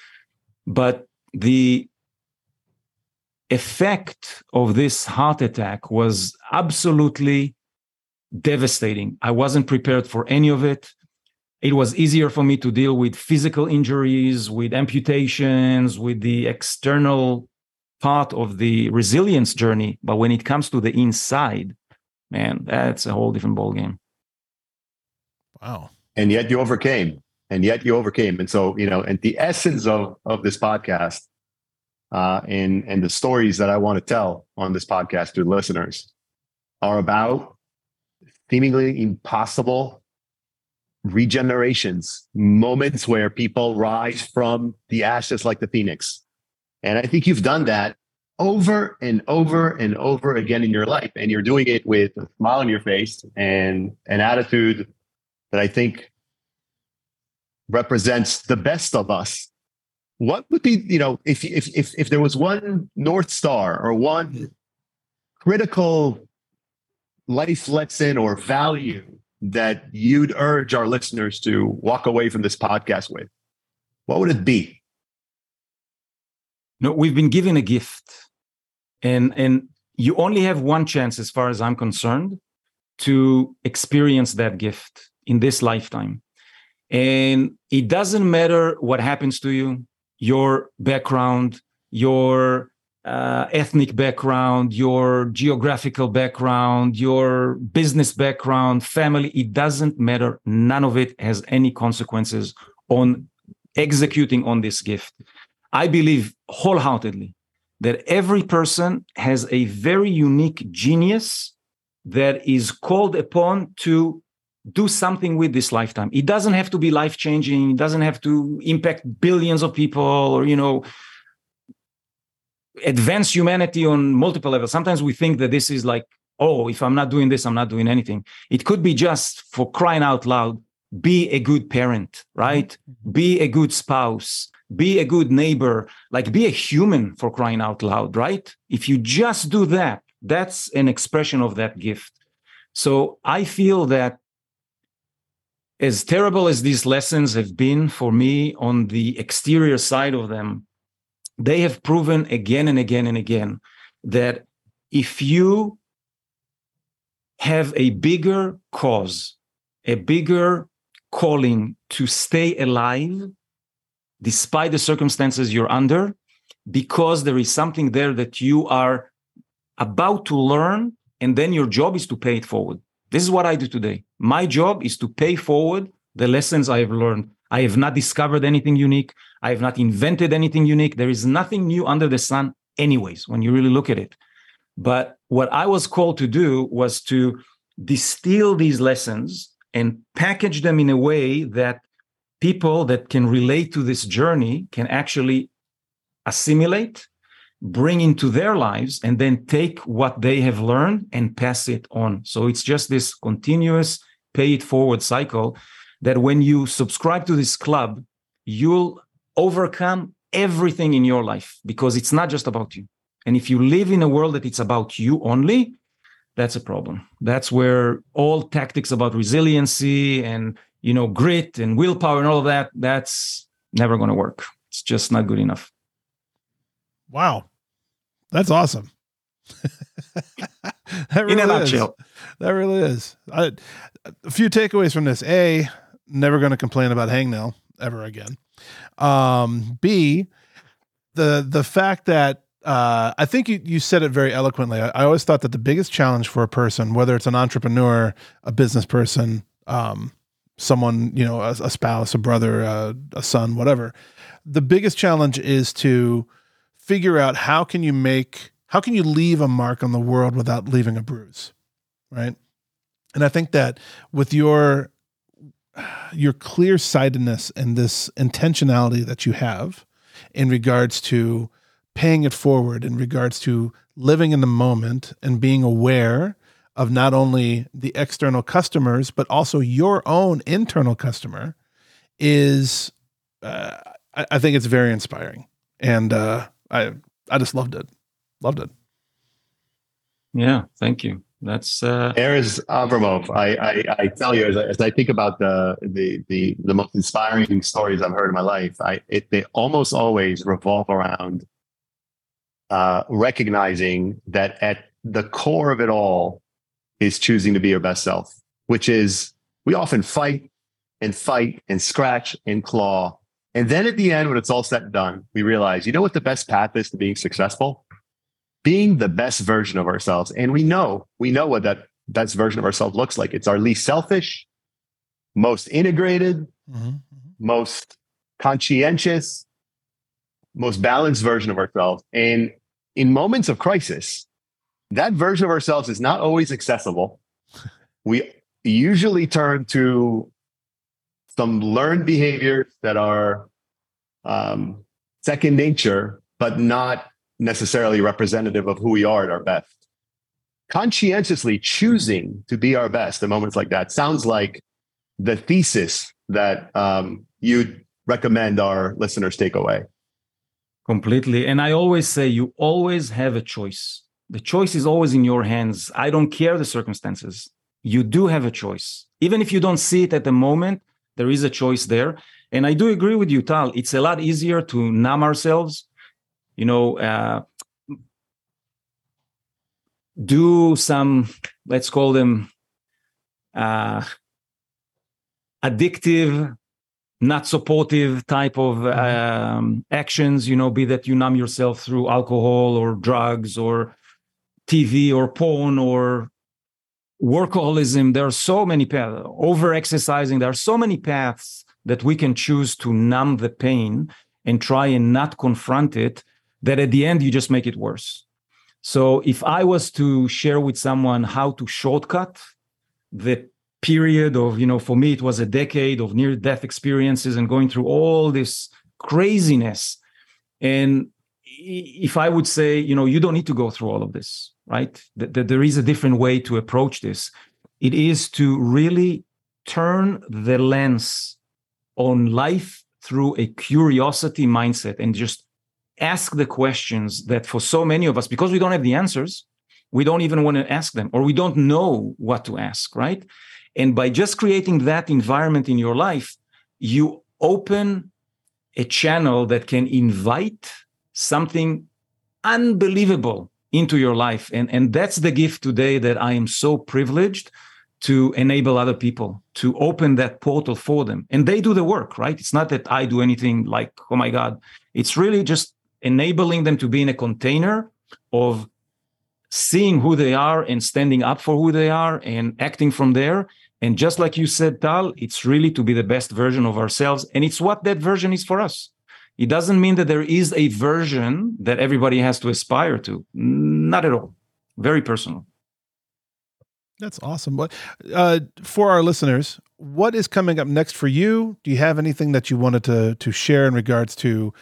But the effect of this heart attack was absolutely devastating. I wasn't prepared for any of it it was easier for me to deal with physical injuries, with amputations, with the external part of the resilience journey. But when it comes to the inside, man, that's a whole different ballgame. Wow. And yet you overcame. And yet you overcame. And so, you know, and the essence of of this podcast uh, and and the stories that I want to tell on this podcast to listeners are about seemingly impossible regenerations, moments where people rise from the ashes like the phoenix. And I think you've done that over and over and over again in your life. And you're doing it with a smile on your face and an attitude that I think represents the best of us. What would be, you know, if if if if there was one North Star or one critical life lesson or value that you'd urge our listeners to walk away from this podcast with? What would it be? No, we've been given a gift. And and you only have one chance as far as I'm concerned to experience that gift in this lifetime. And it doesn't matter what happens to you, your background, your uh, ethnic background, your geographical background, your business background, family, it doesn't matter. None of it has any consequences on executing on this gift. I believe wholeheartedly that every person has a very unique genius that is called upon to do something with this lifetime. It doesn't have to be life changing. It doesn't have to impact billions of people or, you know, advance humanity on multiple levels. Sometimes we think that this is like, oh, if I'm not doing this, I'm not doing anything. It could be just for crying out loud, be a good parent, right? Mm-hmm. Be a good spouse, be a good neighbor, like be a human for crying out loud, right? If you just do that, that's an expression of that gift. So I feel that as terrible as these lessons have been for me on the exterior side of them, they have proven again and again and again that if you have a bigger cause, a bigger calling to stay alive despite the circumstances you're under, because there is something there that you are about to learn, and then your job is to pay it forward. This is what I do today. My job is to pay forward the lessons I have learned. I have not discovered anything unique. I have not invented anything unique. There is nothing new under the sun, anyways, when you really look at it. But what I was called to do was to distill these lessons and package them in a way that people that can relate to this journey can actually assimilate, bring into their lives, and then take what they have learned and pass it on. So it's just this continuous pay it forward cycle that when you subscribe to this club, you'll overcome everything in your life because it's not just about you. And if you live in a world that it's about you only, that's a problem. That's where all tactics about resiliency and you know grit and willpower and all of that that's never going to work. It's just not good enough. Wow. That's awesome. that really in a nutshell. Is. That really is. I, a few takeaways from this. A, never going to complain about hangnail ever again. Um, B, the the fact that uh, I think you, you said it very eloquently. I, I, always thought that the biggest challenge for a person, whether it's an entrepreneur, a business person, um, someone, you know, a, a spouse, a brother, a, a son, whatever, the biggest challenge is to figure out how can you make, how can you leave a mark on the world without leaving a bruise, right? And I think that with your your clear sightedness and this intentionality that you have in regards to paying it forward, in regards to living in the moment and being aware of not only the external customers, but also your own internal customer is, uh, I, I, think it's very inspiring. And uh, I, I just loved it. Loved it. Yeah. Thank you. That's uh Erez Avramov. I, I, I tell you, as I, as I think about the, the the the most inspiring stories I've heard in my life, I it, they almost always revolve around uh, recognizing that at the core of it all is choosing to be your best self, which is we often fight and fight and scratch and claw. And then at the end, when it's all said and done, we realize, you know what the best path is to being successful? Being the best version of ourselves. And we know, we know what that best version of ourselves looks like. It's our least selfish, most integrated, mm-hmm. mm-hmm. most conscientious, most balanced version of ourselves. And in moments of crisis, that version of ourselves is not always accessible. we usually turn to some learned behaviors that are um, second nature, but not necessarily representative of who we are at our best. Conscientiously choosing to be our best in moments like that sounds like the thesis that um, you'd recommend our listeners take away. Completely. And I always say you always have a choice. The choice is always in your hands. I don't care the circumstances. You do have a choice. Even if you don't see it at the moment, there is a choice there. And I do agree with you, Tal. It's a lot easier to numb ourselves you know uh, do some let's call them uh, addictive not supportive type of mm-hmm. um, actions, you know, be that you numb yourself through alcohol or drugs or TV or porn or workaholism. There are so many paths, over exercising. There are so many paths that we can choose to numb the pain and try and not confront it that at the end you just make it worse. So if I was to share with someone how to shortcut the period of, you know, for me, it was a decade of near death experiences and going through all this craziness. And if I would say, you know, you don't need to go through all of this, right? That, there is a different way to approach this. It is to really turn the lens on life through a curiosity mindset and just ask the questions that for so many of us, because we don't have the answers, we don't even want to ask them or we don't know what to ask, right? And by just creating that environment in your life, you open a channel that can invite something unbelievable into your life. And, and that's the gift today that I am so privileged to enable other people to open that portal for them. And they do the work, right? It's not that I do anything like, oh my God. It's really just enabling them to be in a container of seeing who they are and standing up for who they are and acting from there. And just like you said, Tal, it's really to be the best version of ourselves. And it's what that version is for us. It doesn't mean that there is a version that everybody has to aspire to. Not at all. Very personal. That's awesome. But uh, for our listeners, what is coming up next for you? Do you have anything that you wanted to to share in regards to,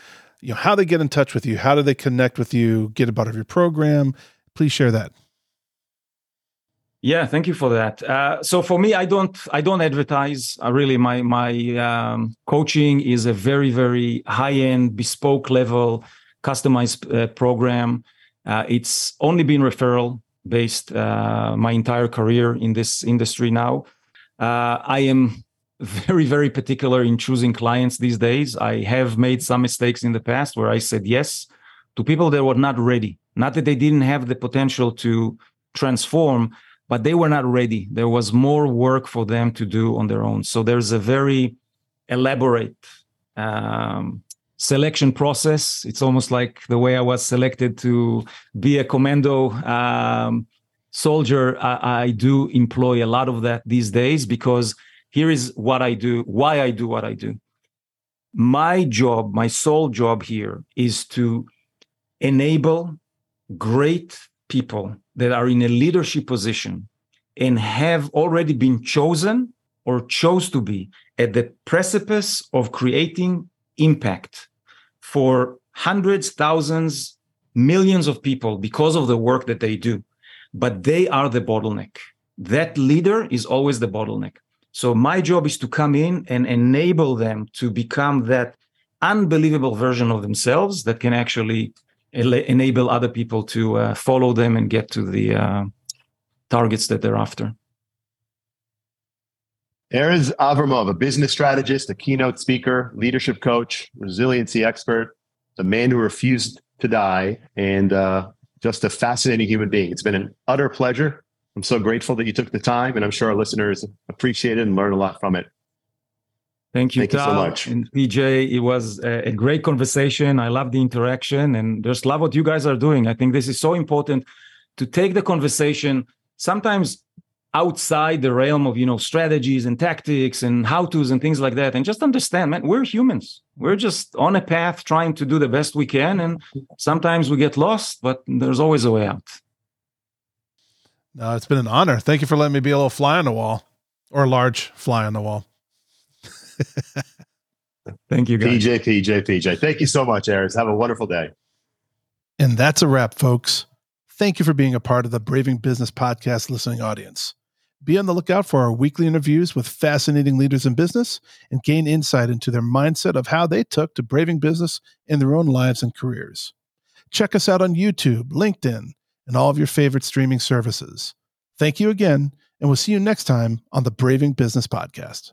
you know, how they get in touch with you? How do they connect with you? Get a part of your program? Please share that. Yeah, thank you for that. Uh, so for me, I don't I don't advertise. Uh, really, my my um, coaching is a very very high end, bespoke level, customized uh, program. Uh, it's only been referral based uh, my entire career in this industry now. Uh, I am very very particular in choosing clients these days. I have made some mistakes in the past where I said yes to people that were not ready. Not that they didn't have the potential to transform but they were not ready. There was more work for them to do on their own. So there's a very elaborate um, selection process. It's almost like the way I was selected to be a commando um, soldier. I, I do employ a lot of that these days because here is what I do, why I do what I do. My job, my sole job here is to enable great people that are in a leadership position and have already been chosen or chose to be at the precipice of creating impact for hundreds, thousands, millions of people because of the work that they do. But they are the bottleneck. That leader is always the bottleneck. So my job is to come in and enable them to become that unbelievable version of themselves that can actually enable other people to uh, follow them and get to the uh, targets that they're after. Erez Avramov, a business strategist, a keynote speaker, leadership coach, resiliency expert, the man who refused to die, and uh, just a fascinating human being. It's been an utter pleasure. I'm so grateful that you took the time, and I'm sure our listeners appreciate it and learn a lot from it. Thank you, Thank Tal. you so much. And PJ, it was a, a great conversation. I love the interaction and just love what you guys are doing. I think this is so important to take the conversation sometimes outside the realm of you know strategies and tactics and how to's and things like that and just understand man we're humans we're just on a path trying to do the best we can and sometimes we get lost but there's always a way out no it's been an honor thank you for letting me be a little fly on the wall or a large fly on the wall Thank you, guys. PJ, PJ, PJ. Thank you so much, Erez. Have a wonderful day. And that's a wrap, folks. Thank you for being a part of the Braving Business Podcast listening audience. Be on the lookout for our weekly interviews with fascinating leaders in business and gain insight into their mindset of how they took to braving business in their own lives and careers. Check us out on YouTube, LinkedIn, and all of your favorite streaming services. Thank you again, and we'll see you next time on the Braving Business Podcast.